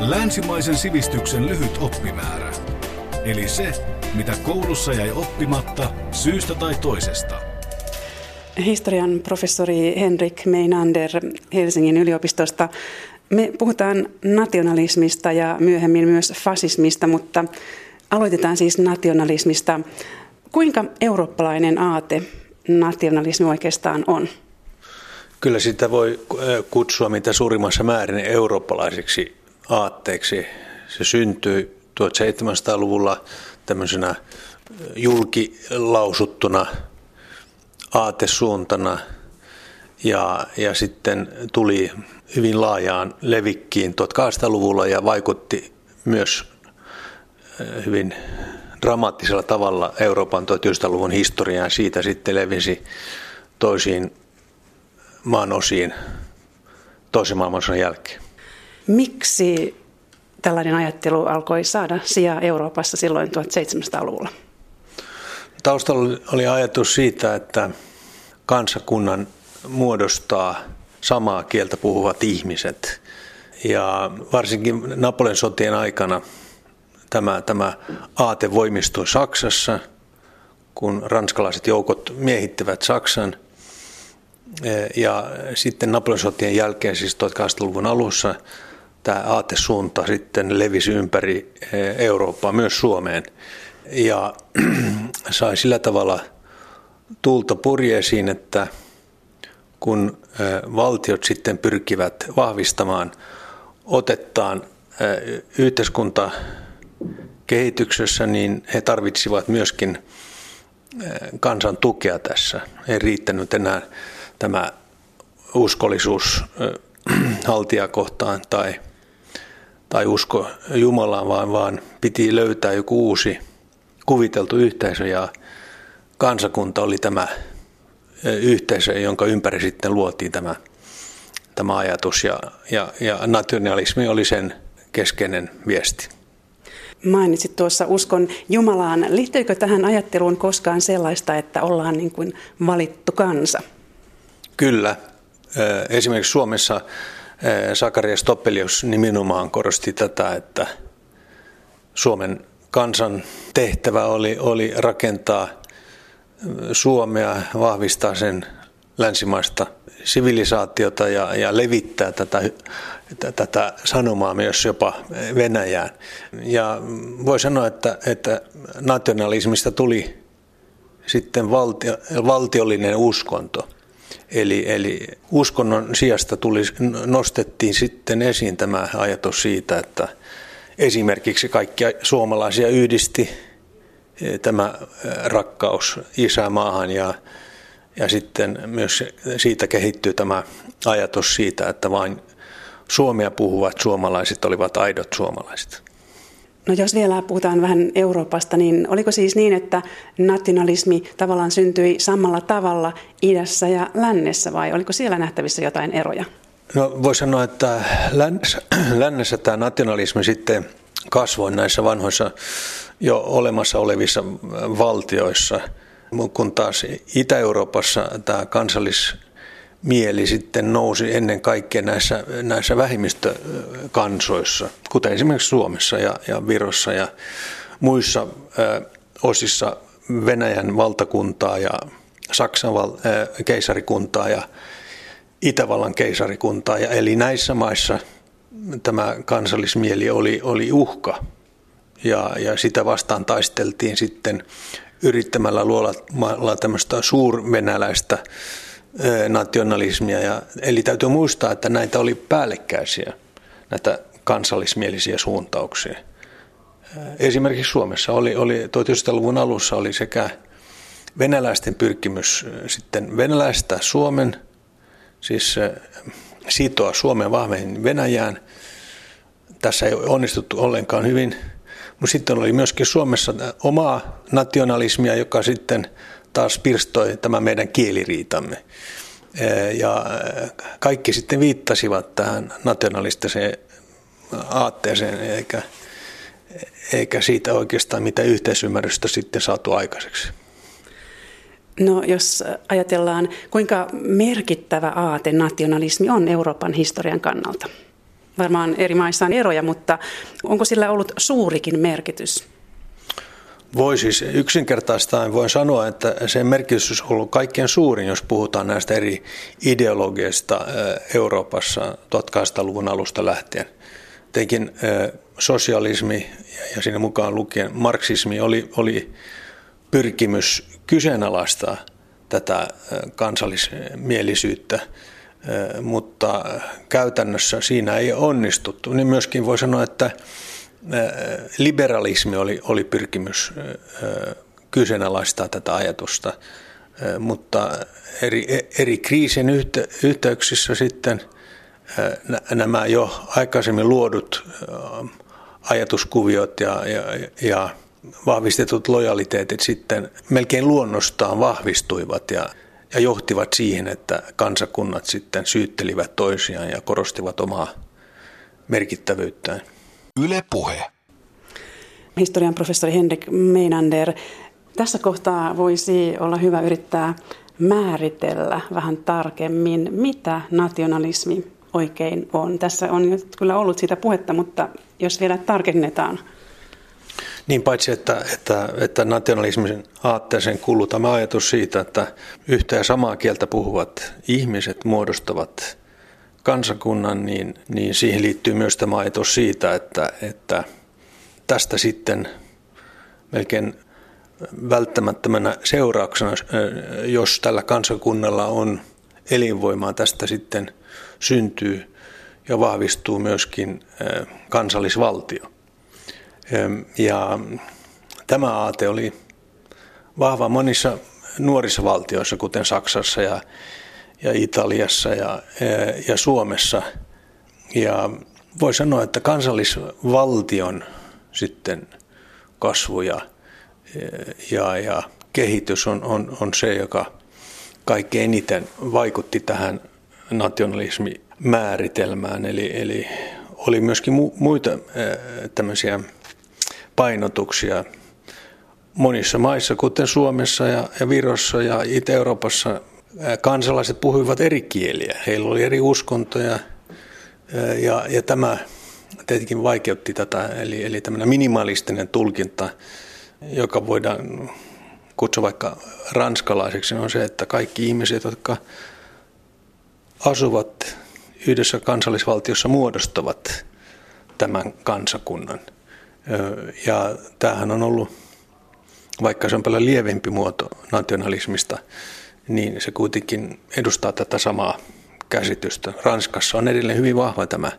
Länsimaisen sivistyksen lyhyt oppimäärä. Eli se, mitä koulussa jäi oppimatta syystä tai toisesta. Historian professori Henrik Meinander Helsingin yliopistosta. Me puhutaan nationalismista ja myöhemmin myös fasismista, mutta aloitetaan siis nationalismista. Kuinka eurooppalainen aate nationalismi oikeastaan on? Kyllä sitä voi kutsua mitä suurimmassa määrin eurooppalaiseksi aatteeksi. Se syntyi 1700-luvulla tämmöisenä julkilausuttuna aatesuuntana ja, ja sitten tuli hyvin laajaan levikkiin 1800-luvulla ja vaikutti myös hyvin dramaattisella tavalla Euroopan 1900-luvun historiaan. Siitä sitten levisi toisiin maan osiin toisen maailmansodan jälkeen. Miksi tällainen ajattelu alkoi saada sijaa Euroopassa silloin 1700-luvulla? Taustalla oli ajatus siitä, että kansakunnan muodostaa samaa kieltä puhuvat ihmiset. Ja varsinkin Napoleon sotien aikana tämä, tämä aate voimistui Saksassa, kun ranskalaiset joukot miehittivät Saksan – ja sitten Napoleon sotien jälkeen, siis 1800-luvun alussa, tämä aatesuunta sitten levisi ympäri Eurooppaa, myös Suomeen. Ja sai sillä tavalla tulta purjeisiin, että kun valtiot sitten pyrkivät vahvistamaan otettaan yhteiskunta kehityksessä, niin he tarvitsivat myöskin kansan tukea tässä. Ei riittänyt enää tämä uskollisuus haltia kohtaan tai, tai usko Jumalaan, vaan, vaan piti löytää joku uusi kuviteltu yhteisö ja kansakunta oli tämä yhteisö, jonka ympäri sitten luotiin tämä, tämä ajatus ja, ja, ja nationalismi oli sen keskeinen viesti. Mainitsit tuossa uskon Jumalaan. Liittyykö tähän ajatteluun koskaan sellaista, että ollaan niin kuin valittu kansa? Kyllä. Esimerkiksi Suomessa Sakarias Toppelius nimenomaan korosti tätä, että Suomen kansan tehtävä oli, oli rakentaa Suomea, vahvistaa sen länsimaista sivilisaatiota ja, ja levittää tätä, tätä sanomaa myös jopa Venäjään. Ja voi sanoa, että, että nationalismista tuli sitten valtio, valtiollinen uskonto – Eli, eli uskonnon sijasta tuli, nostettiin sitten esiin tämä ajatus siitä, että esimerkiksi kaikkia suomalaisia yhdisti eh, tämä eh, rakkaus isämaahan ja, ja sitten myös siitä kehittyy tämä ajatus siitä, että vain suomea puhuvat suomalaiset olivat aidot suomalaiset. No jos vielä puhutaan vähän Euroopasta, niin oliko siis niin, että nationalismi tavallaan syntyi samalla tavalla idässä ja lännessä vai oliko siellä nähtävissä jotain eroja? No voi sanoa, että lännessä, lännessä tämä nationalismi sitten kasvoi näissä vanhoissa jo olemassa olevissa valtioissa, kun taas Itä-Euroopassa tämä kansallis mieli sitten nousi ennen kaikkea näissä, näissä vähemmistökansoissa, kuten esimerkiksi Suomessa ja, ja Virossa ja muissa ö, osissa Venäjän valtakuntaa ja Saksan val, ö, keisarikuntaa ja Itävallan keisarikuntaa. Ja eli näissä maissa tämä kansallismieli oli, oli uhka ja, ja sitä vastaan taisteltiin sitten yrittämällä luoda tämmöistä suurvenäläistä nationalismia. Ja, eli täytyy muistaa, että näitä oli päällekkäisiä, näitä kansallismielisiä suuntauksia. Esimerkiksi Suomessa oli, oli 1900-luvun alussa oli sekä venäläisten pyrkimys sitten venäläistä Suomen, siis sitoa Suomen vahvemmin Venäjään. Tässä ei onnistuttu ollenkaan hyvin, mutta sitten oli myöskin Suomessa omaa nationalismia, joka sitten taas pirstoi tämä meidän kieliriitamme. Ja kaikki sitten viittasivat tähän nationalistiseen aatteeseen, eikä, eikä siitä oikeastaan mitä yhteisymmärrystä sitten saatu aikaiseksi. No jos ajatellaan, kuinka merkittävä aate nationalismi on Euroopan historian kannalta? Varmaan eri maissa on eroja, mutta onko sillä ollut suurikin merkitys? Voi siis yksinkertaistaan voin sanoa, että sen merkitys on ollut kaikkein suurin, jos puhutaan näistä eri ideologiasta Euroopassa 1800-luvun alusta lähtien. Tekin sosialismi ja siinä mukaan lukien marksismi oli, oli pyrkimys kyseenalaistaa tätä kansallismielisyyttä, mutta käytännössä siinä ei onnistuttu. Niin myöskin voi sanoa, että liberalismi oli, oli pyrkimys kyseenalaistaa tätä ajatusta, mutta eri, eri kriisin yhteyksissä sitten nämä jo aikaisemmin luodut ajatuskuviot ja, ja, ja vahvistetut lojaliteetit sitten melkein luonnostaan vahvistuivat ja, ja johtivat siihen, että kansakunnat sitten syyttelivät toisiaan ja korostivat omaa merkittävyyttään. Yle Puhe. Historian professori Henrik Meinander, tässä kohtaa voisi olla hyvä yrittää määritellä vähän tarkemmin, mitä nationalismi oikein on. Tässä on nyt kyllä ollut siitä puhetta, mutta jos vielä tarkennetaan. Niin paitsi, että, että, että nationalismin aatteeseen kuuluu tämä ajatus siitä, että yhtä ja samaa kieltä puhuvat ihmiset muodostavat kansakunnan, niin, niin siihen liittyy myös tämä ajatus siitä, että, että tästä sitten melkein välttämättömänä seurauksena, jos tällä kansakunnalla on elinvoimaa, tästä sitten syntyy ja vahvistuu myöskin kansallisvaltio. Ja tämä aate oli vahva monissa nuorissa valtioissa, kuten Saksassa ja ja Italiassa ja, ja Suomessa. Ja voi sanoa, että kansallisvaltion sitten kasvu ja, ja, ja kehitys on, on, on se, joka kaikkein eniten vaikutti tähän nationalismimääritelmään. Eli, eli oli myöskin mu, muita tämmöisiä painotuksia monissa maissa, kuten Suomessa ja, ja Virossa ja Itä-Euroopassa kansalaiset puhuivat eri kieliä. Heillä oli eri uskontoja ja, ja tämä tietenkin vaikeutti tätä, eli, eli tämmöinen minimalistinen tulkinta, joka voidaan kutsua vaikka ranskalaiseksi, on se, että kaikki ihmiset, jotka asuvat yhdessä kansallisvaltiossa, muodostavat tämän kansakunnan. Ja tämähän on ollut, vaikka se on paljon lievempi muoto nationalismista, niin se kuitenkin edustaa tätä samaa käsitystä. Ranskassa on edelleen hyvin vahva tämä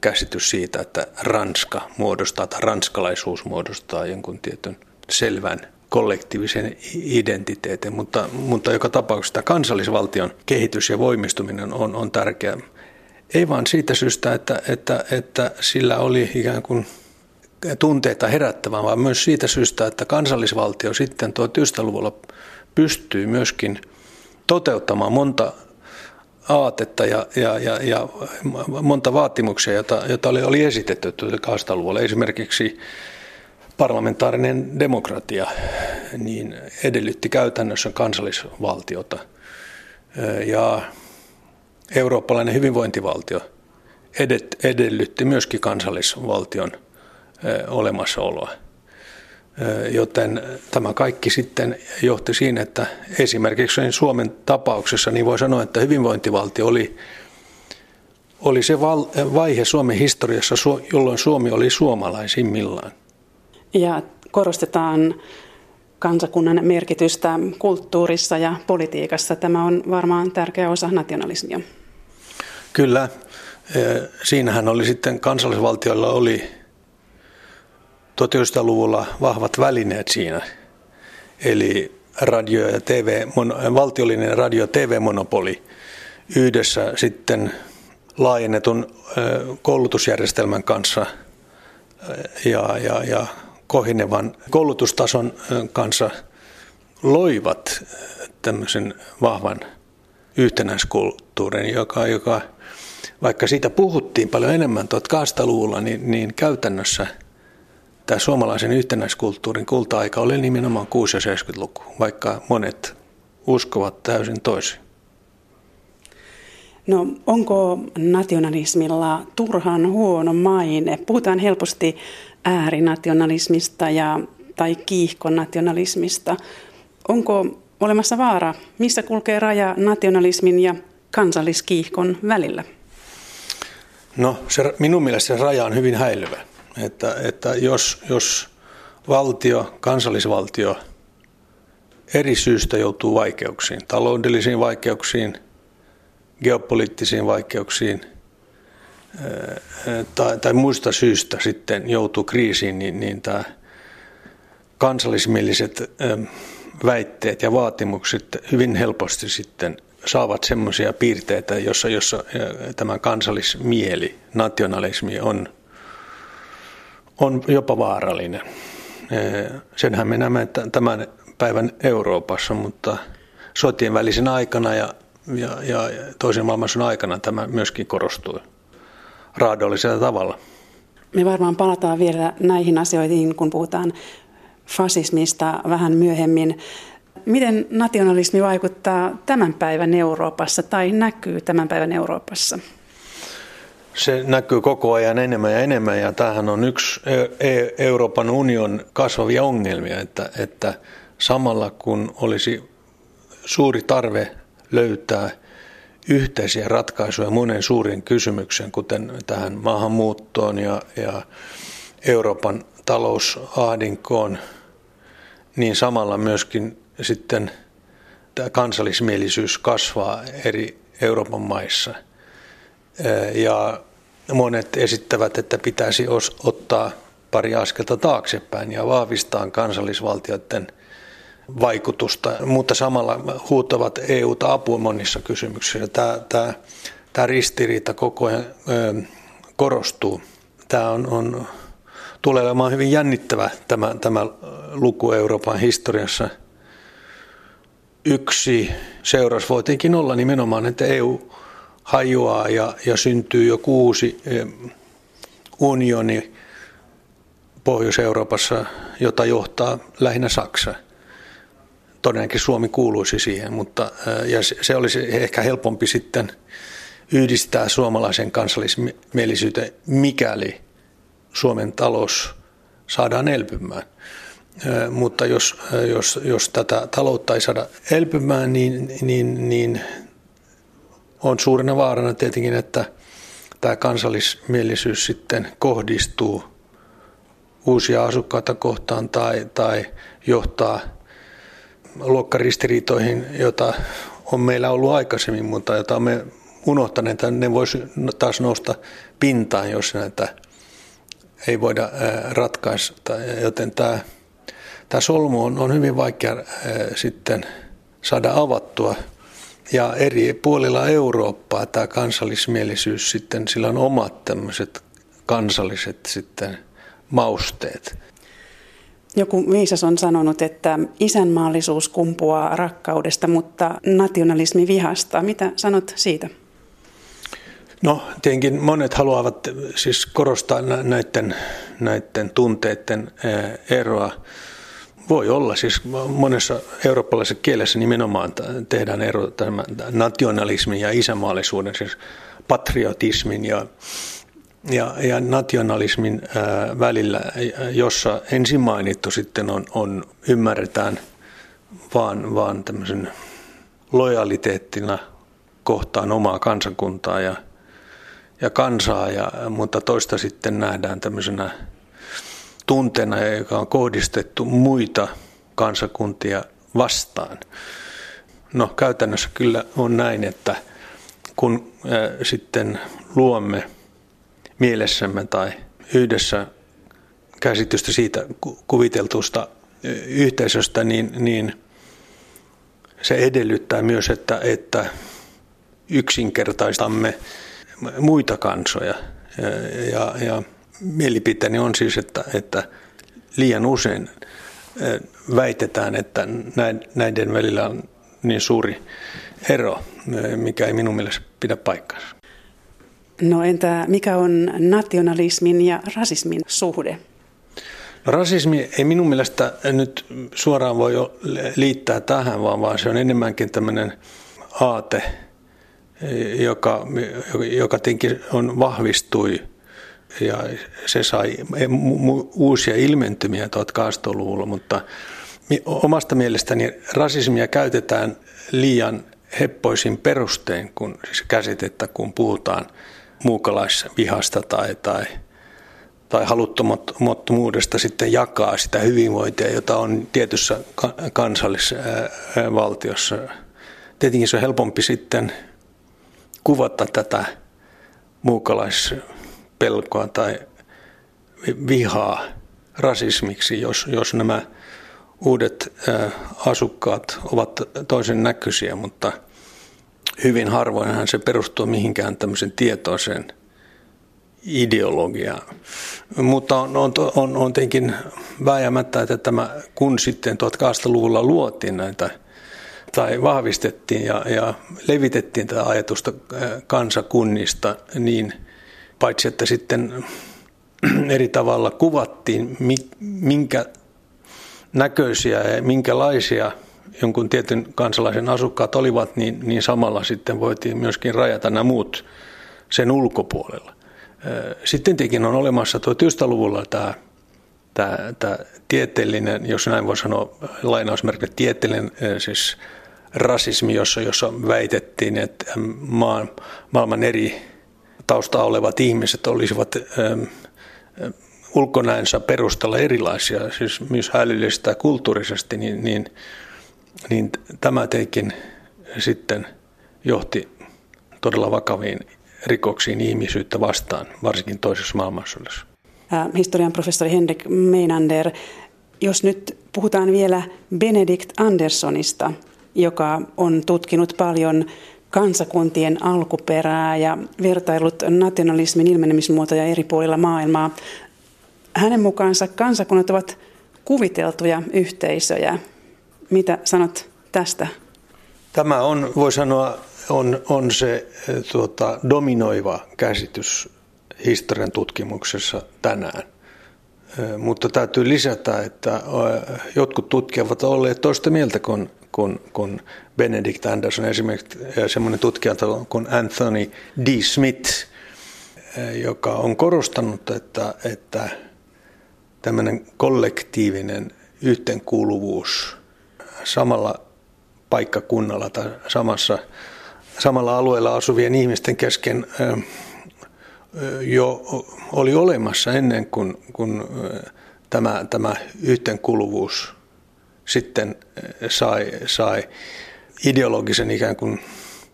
käsitys siitä, että Ranska muodostaa tai ranskalaisuus muodostaa jonkun tietyn selvän kollektiivisen identiteetin, mutta, mutta joka tapauksessa kansallisvaltion kehitys ja voimistuminen on, on tärkeää. Ei vain siitä syystä, että, että, että sillä oli ikään kuin tunteita herättävää, vaan myös siitä syystä, että kansallisvaltio sitten 1900-luvulla pystyy myöskin – toteuttamaan monta aatetta ja, ja, ja, ja monta vaatimuksia, joita, joita oli, oli esitetty 1800-luvulla. Esimerkiksi parlamentaarinen demokratia niin edellytti käytännössä kansallisvaltiota ja eurooppalainen hyvinvointivaltio edellytti myöskin kansallisvaltion olemassaoloa. Joten tämä kaikki sitten johti siihen, että esimerkiksi Suomen tapauksessa niin voi sanoa, että hyvinvointivaltio oli, oli se vaihe Suomen historiassa, jolloin Suomi oli suomalaisimmillaan. Ja korostetaan kansakunnan merkitystä kulttuurissa ja politiikassa. Tämä on varmaan tärkeä osa nationalismia. Kyllä. Siinähän oli sitten kansallisvaltioilla oli 1900-luvulla vahvat välineet siinä. Eli radio- ja TV, valtiollinen radio- TV-monopoli yhdessä sitten laajennetun koulutusjärjestelmän kanssa ja, ja, ja kohinevan koulutustason kanssa loivat tämmöisen vahvan yhtenäiskulttuurin, joka, joka vaikka siitä puhuttiin paljon enemmän 1800-luvulla, niin, niin käytännössä – tämä suomalaisen yhtenäiskulttuurin kulta-aika oli nimenomaan 6- ja 70-luku, vaikka monet uskovat täysin toisin. No onko nationalismilla turhan huono maine? Puhutaan helposti äärinationalismista ja, tai kiihkonationalismista. Onko olemassa vaara, missä kulkee raja nationalismin ja kansalliskiihkon välillä? No se, minun mielestä se raja on hyvin häilyvä. Että, että jos, jos valtio, kansallisvaltio eri syystä joutuu vaikeuksiin, taloudellisiin vaikeuksiin, geopoliittisiin vaikeuksiin tai, tai muista syistä sitten joutuu kriisiin, niin, niin tämä kansallismieliset väitteet ja vaatimukset hyvin helposti sitten saavat semmoisia piirteitä, jossa, jossa tämä kansallismieli, nationalismi on, on jopa vaarallinen. Senhän me näemme tämän päivän Euroopassa, mutta sotien välisen aikana ja, ja, ja toisen maailmansodan aikana tämä myöskin korostui raadollisella tavalla. Me varmaan palataan vielä näihin asioihin, kun puhutaan fasismista vähän myöhemmin. Miten nationalismi vaikuttaa tämän päivän Euroopassa tai näkyy tämän päivän Euroopassa? Se näkyy koko ajan enemmän ja enemmän ja tämähän on yksi e- e- Euroopan union kasvavia ongelmia, että, että samalla kun olisi suuri tarve löytää yhteisiä ratkaisuja monen suurin kysymyksen, kuten tähän maahanmuuttoon ja, ja Euroopan talousahdinkoon, niin samalla myöskin sitten tämä kansallismielisyys kasvaa eri Euroopan maissa. Ja monet esittävät, että pitäisi ottaa pari askelta taaksepäin ja vahvistaa kansallisvaltioiden vaikutusta, mutta samalla huutavat EUta apua monissa kysymyksissä. Tämä, tämä, tämä ristiriita koko ajan ö, korostuu. Tämä on, on, tulee olemaan hyvin jännittävä tämä, tämä luku Euroopan historiassa. Yksi seuraus voitiinkin olla nimenomaan, että EU hajoaa ja, ja syntyy jo kuusi unioni Pohjois-Euroopassa, jota johtaa lähinnä Saksa – todennäköisesti Suomi kuuluisi siihen, mutta ja se olisi ehkä helpompi sitten yhdistää suomalaisen kansallismielisyyteen, mikäli Suomen talous saadaan elpymään. Mutta jos, jos, jos tätä taloutta ei saada elpymään, niin, niin, niin on suurena vaarana tietenkin, että tämä kansallismielisyys sitten kohdistuu uusia asukkaita kohtaan tai, tai johtaa – luokkaristiriitoihin, joita on meillä ollut aikaisemmin, mutta jota me unohtaneet, ne voisi taas nousta pintaan, jos näitä ei voida ratkaista. Joten tämä, tämä solmu on, on hyvin vaikea sitten saada avattua. Ja eri puolilla Eurooppaa tämä kansallismielisyys sitten, sillä on omat tämmöiset kansalliset sitten mausteet. Joku viisas on sanonut, että isänmaallisuus kumpuaa rakkaudesta, mutta nationalismi vihasta. Mitä sanot siitä? No tietenkin monet haluavat siis korostaa näiden, näiden tunteiden eroa. Voi olla, siis monessa eurooppalaisessa kielessä nimenomaan tehdään ero tämän nationalismin ja isänmaallisuuden, siis patriotismin ja ja, ja nationalismin välillä, jossa ensin mainittu sitten on, on ymmärretään vaan, vaan tämmöisen lojaliteettina kohtaan omaa kansakuntaa ja, ja kansaa, ja, mutta toista sitten nähdään tämmöisenä tunteena, joka on kohdistettu muita kansakuntia vastaan. No käytännössä kyllä on näin, että kun sitten luomme – mielessämme tai yhdessä käsitystä siitä kuviteltusta yhteisöstä, niin, niin se edellyttää myös, että, että yksinkertaistamme muita kansoja. Ja, ja, ja mielipiteeni on siis, että, että liian usein väitetään, että näiden välillä on niin suuri ero, mikä ei minun mielestä pidä paikkansa. No entä mikä on nationalismin ja rasismin suhde? No, rasismi ei minun mielestä nyt suoraan voi liittää tähän, vaan, vaan se on enemmänkin tämmöinen aate, joka, joka tietenkin on, vahvistui ja se sai uusia ilmentymiä 1800-luvulla, mutta omasta mielestäni rasismia käytetään liian heppoisin perustein, kun siis käsitettä, kun puhutaan muukalaisvihasta tai, tai, tai haluttomuudesta sitten jakaa sitä hyvinvointia, jota on tietyssä kansallisvaltiossa. Tietenkin se on helpompi sitten kuvata tätä muukalaispelkoa tai vihaa rasismiksi, jos, jos nämä uudet asukkaat ovat toisen näköisiä, mutta hyvin harvoinhan se perustuu mihinkään tämmöisen tietoiseen ideologiaan. Mutta on, on, on, on tietenkin vääjäämättä, että tämä, kun sitten 1800-luvulla luotiin näitä tai vahvistettiin ja, ja levitettiin tätä ajatusta kansakunnista, niin paitsi että sitten eri tavalla kuvattiin, minkä näköisiä ja minkälaisia jonkun tietyn kansalaisen asukkaat olivat, niin, niin samalla sitten voitiin myöskin rajata nämä muut sen ulkopuolella. Sitten tietenkin on olemassa 1900-luvulla tämä, tämä, tämä tieteellinen, jos näin voi sanoa, lainausmerkki tieteellinen siis rasismi, jossa, jossa väitettiin, että maan, maailman eri taustaa olevat ihmiset olisivat ulkonäönsä perusteella erilaisia, siis myös älyllisesti ja kulttuurisesti, niin, niin, niin tämä teikin sitten johti todella vakaviin rikoksiin ihmisyyttä vastaan, varsinkin toisessa maailmansodassa. Historian professori Henrik Meinander, jos nyt puhutaan vielä Benedikt Anderssonista, joka on tutkinut paljon kansakuntien alkuperää ja vertailut nationalismin ilmenemismuotoja eri puolilla maailmaa. Hänen mukaansa kansakunnat ovat kuviteltuja yhteisöjä. Mitä sanot tästä? Tämä on, voi sanoa, on, on se tuota, dominoiva käsitys historian tutkimuksessa tänään. Mutta täytyy lisätä, että jotkut tutkijat ovat olleet toista mieltä kuin, kuin, kuin Benedict Anderson. Esimerkiksi semmoinen tutkija kuin Anthony D. Smith, joka on korostanut, että, että tämmöinen kollektiivinen yhteenkuuluvuus samalla paikkakunnalla tai samassa, samalla alueella asuvien ihmisten kesken jo oli olemassa ennen kuin, kuin tämä, tämä yhteenkuuluvuus sitten sai, sai ideologisen ikään kuin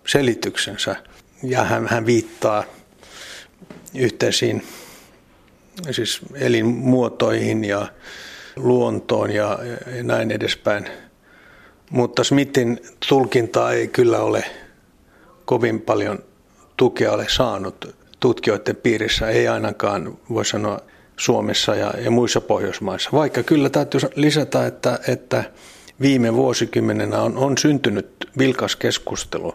selityksensä. Ja hän, hän viittaa yhteisiin siis elinmuotoihin ja luontoon ja, näin edespäin. Mutta Smithin tulkinta ei kyllä ole kovin paljon tukea ole saanut tutkijoiden piirissä, ei ainakaan voi sanoa Suomessa ja, ja muissa Pohjoismaissa. Vaikka kyllä täytyy lisätä, että, että viime vuosikymmenenä on, on syntynyt vilkas keskustelu,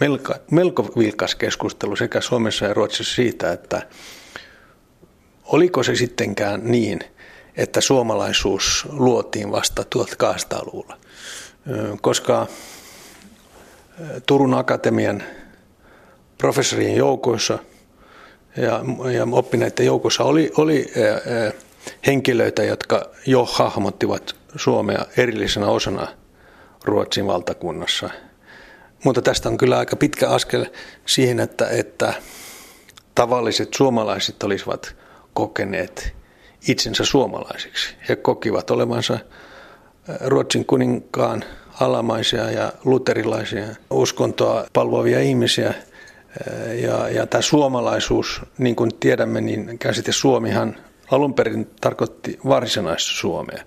melko, melko vilkas keskustelu sekä Suomessa ja Ruotsissa siitä, että Oliko se sittenkään niin, että suomalaisuus luotiin vasta 1800-luvulla? Koska Turun Akatemian professorien joukoissa ja, ja oppineiden joukossa oli, oli henkilöitä, jotka jo hahmottivat Suomea erillisenä osana Ruotsin valtakunnassa. Mutta tästä on kyllä aika pitkä askel siihen, että, että tavalliset suomalaiset olisivat kokeneet itsensä suomalaisiksi. He kokivat olevansa Ruotsin kuninkaan alamaisia ja luterilaisia uskontoa palvovia ihmisiä. Ja, ja tämä suomalaisuus, niin kuin tiedämme, niin käsite Suomihan alun perin tarkoitti varsinaista Suomea.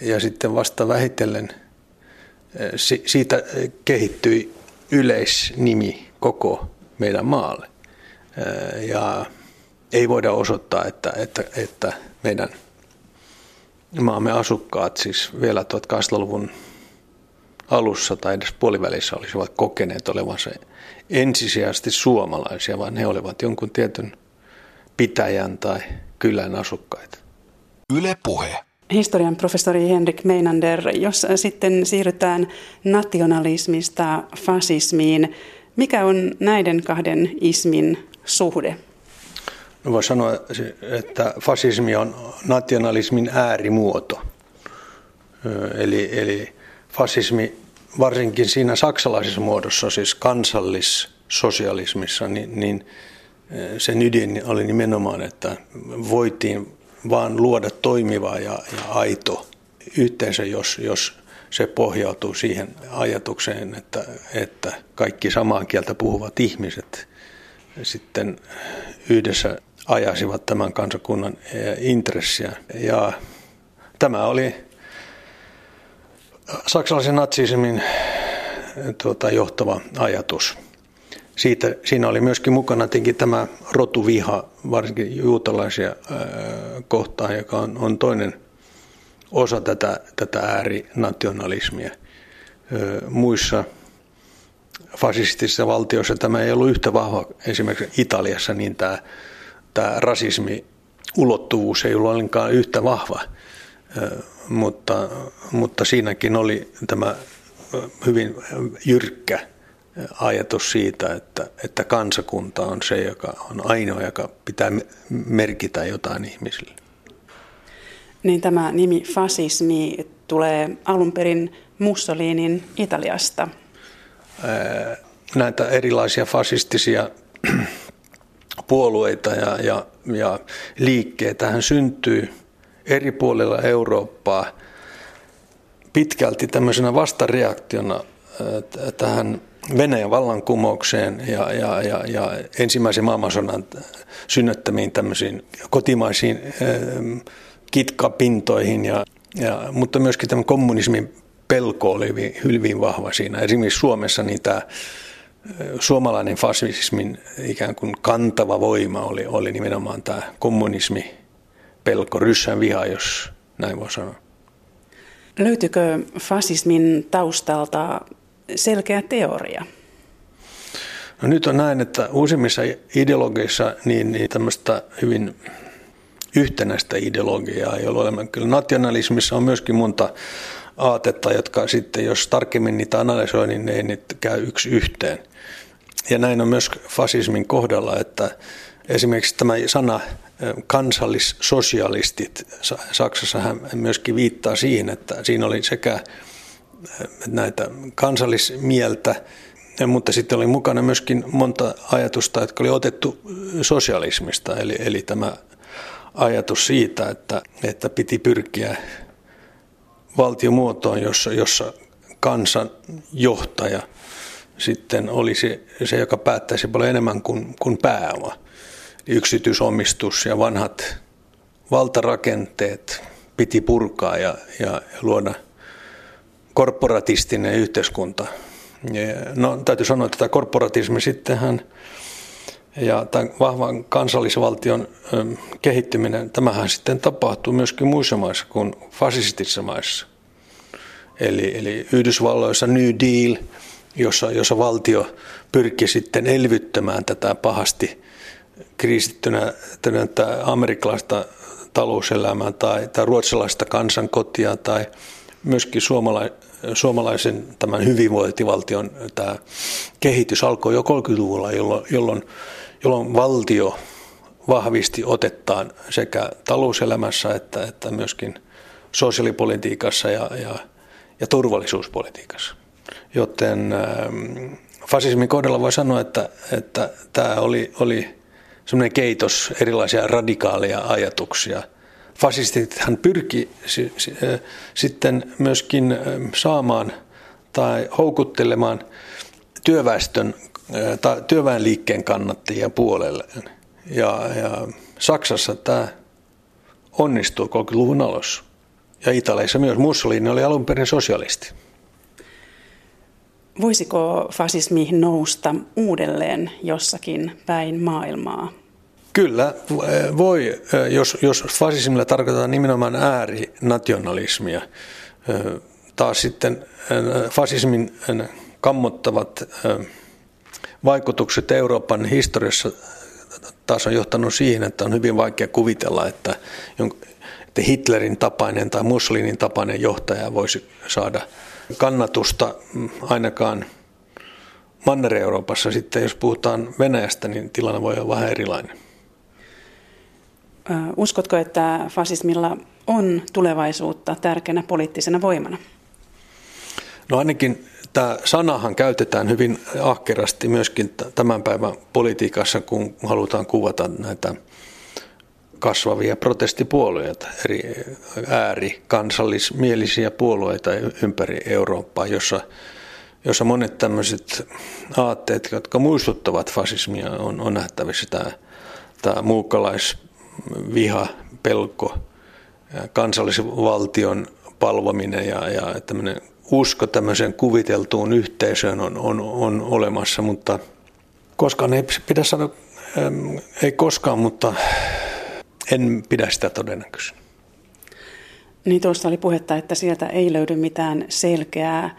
Ja sitten vasta vähitellen siitä kehittyi yleisnimi koko meidän maalle. Ja ei voida osoittaa, että, että, että meidän maamme asukkaat siis vielä 1800-luvun alussa tai edes puolivälissä olisivat kokeneet olevansa ensisijaisesti suomalaisia, vaan he olivat jonkun tietyn pitäjän tai kylän asukkaita. Yle puhe. Historian professori Henrik Meinander, jos sitten siirrytään nationalismista fasismiin, Mikä on näiden kahden ismin suhde? No voi sanoa, että fasismi on nationalismin äärimuoto. Eli, eli fasismi varsinkin siinä saksalaisessa muodossa, siis kansallissosialismissa, niin, niin sen ydin oli nimenomaan, että voitiin vaan luoda toimiva ja, ja aito yhteensä, jos, jos se pohjautuu siihen ajatukseen, että, että kaikki samaa kieltä puhuvat ihmiset sitten yhdessä ajasivat tämän kansakunnan intressiä. Ja tämä oli saksalaisen natsismin tuota, johtava ajatus. Siitä, siinä oli myöskin mukana tietenkin tämä rotuviha, varsinkin juutalaisia ää, kohtaan, joka on, on toinen osa tätä, tätä äärinationalismia. Ää, muissa fasistisissa valtioissa tämä ei ollut yhtä vahva. Esimerkiksi Italiassa niin tämä, tämä rasismi ulottuvuus ei ollut ollenkaan yhtä vahva, mutta, mutta siinäkin oli tämä hyvin jyrkkä ajatus siitä, että, että kansakunta on se, joka on ainoa, joka pitää merkitä jotain ihmisille. Niin tämä nimi fasismi tulee alun perin Mussolinin Italiasta. Näitä erilaisia fasistisia puolueita ja, ja, ja liikkeitä hän syntyy eri puolilla Eurooppaa pitkälti tämmöisenä vastareaktiona tähän Venäjän vallankumoukseen ja, ja, ja, ja ensimmäisen maailmansodan synnyttämiin tämmöisiin kotimaisiin kitkapintoihin, ja, ja, mutta myöskin tämän kommunismin pelko oli hyvin, vahva siinä. Esimerkiksi Suomessa niin tämä suomalainen fasismin ikään kuin kantava voima oli, oli nimenomaan tämä kommunismi, pelko, ryssän viha, jos näin voi sanoa. Löytyykö fasismin taustalta selkeä teoria? No nyt on näin, että uusimmissa ideologeissa niin, niin tämmöistä hyvin yhtenäistä ideologiaa ei ole olemassa. Kyllä nationalismissa on myöskin monta aatetta, jotka sitten, jos tarkemmin niitä analysoi, niin ne ei niitä käy yksi yhteen. Ja näin on myös fasismin kohdalla, että esimerkiksi tämä sana kansallissosialistit Saksassa hän myöskin viittaa siihen, että siinä oli sekä näitä kansallismieltä, mutta sitten oli mukana myöskin monta ajatusta, jotka oli otettu sosialismista, eli, eli tämä ajatus siitä, että, että piti pyrkiä valtiomuotoon, jossa, jossa kansan johtaja sitten olisi se, joka päättäisi paljon enemmän kuin, kuin pääoma. Yksityisomistus ja vanhat valtarakenteet piti purkaa ja, ja luoda korporatistinen yhteiskunta. No täytyy sanoa, että tämä korporatismi sittenhän ja tämän vahvan kansallisvaltion kehittyminen, tämähän sitten tapahtuu myöskin muissa maissa kuin fasistisissa maissa. Eli, eli Yhdysvalloissa New Deal, jossa, jossa valtio pyrki sitten elvyttämään tätä pahasti kriisittynyt amerikkalaista talouselämää tai, tai ruotsalaista kansankotia tai myöskin suomala, suomalaisen tämän hyvinvointivaltion tämä kehitys alkoi jo 30-luvulla, jolloin, jolloin, jolloin valtio vahvisti otettaan sekä talouselämässä että, että myöskin sosiaalipolitiikassa ja, ja, ja turvallisuuspolitiikassa. Joten fasismin kohdalla voi sanoa, että, että tämä oli, oli semmoinen keitos erilaisia radikaaleja ajatuksia. Fasistithan pyrki sitten myöskin saamaan tai houkuttelemaan työväestön tai työväenliikkeen kannattajia puolelle. Ja, ja Saksassa tämä onnistui 30-luvun alussa. Ja Italiassa myös Mussolini oli alun perin sosialisti. Voisiko fasismi nousta uudelleen jossakin päin maailmaa? Kyllä, voi. Jos, jos fasismilla tarkoitetaan nimenomaan äärinationalismia, taas sitten fasismin kammottavat vaikutukset Euroopan historiassa taas on johtanut siihen, että on hyvin vaikea kuvitella, että, että Hitlerin tapainen tai Mussolinin tapainen johtaja voisi saada kannatusta mm, ainakaan Manner-Euroopassa sitten, jos puhutaan Venäjästä, niin tilanne voi olla vähän erilainen. Uskotko, että fasismilla on tulevaisuutta tärkeänä poliittisena voimana? No ainakin tämä sanahan käytetään hyvin ahkerasti myöskin tämän päivän politiikassa, kun halutaan kuvata näitä kasvavia protestipuolueita, eri ääri kansallismielisiä puolueita ympäri Eurooppaa, jossa, jossa monet tämmöiset aatteet, jotka muistuttavat fasismia, on, on nähtävissä. Tämä, tämä muukalaisviha, pelko, kansallisvaltion palvominen ja, ja tämmöinen usko tämmöiseen kuviteltuun yhteisöön on, on, on olemassa, mutta koskaan ei pidä sanoa, ei koskaan, mutta en pidä sitä todennäköisenä. Niin tuossa oli puhetta, että sieltä ei löydy mitään selkeää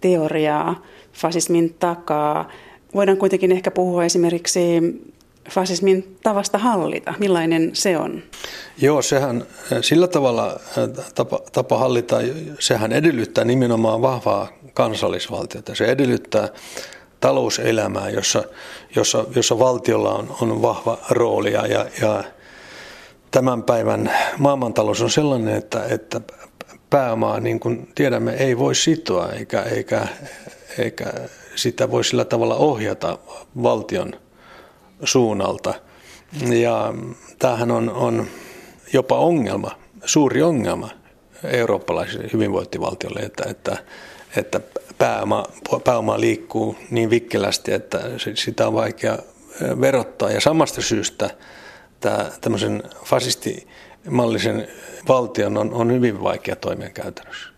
teoriaa fasismin takaa. Voidaan kuitenkin ehkä puhua esimerkiksi fasismin tavasta hallita. Millainen se on? Joo, sehän sillä tavalla tapa, tapa hallita, sehän edellyttää nimenomaan vahvaa kansallisvaltiota. Se edellyttää talouselämää, jossa, jossa, jossa valtiolla on, on vahva rooli ja, ja tämän päivän maailmantalous on sellainen, että, että pääomaa, niin kuin tiedämme, ei voi sitoa eikä, eikä, eikä sitä voi sillä tavalla ohjata valtion suunnalta. Ja tämähän on, on jopa ongelma, suuri ongelma eurooppalaisille hyvinvointivaltiolle, että, että, että pääoma, pääoma liikkuu niin vikkelästi, että sitä on vaikea verottaa. Ja samasta syystä tämä tämmöisen fasistimallisen valtion on, on hyvin vaikea toimia käytännössä.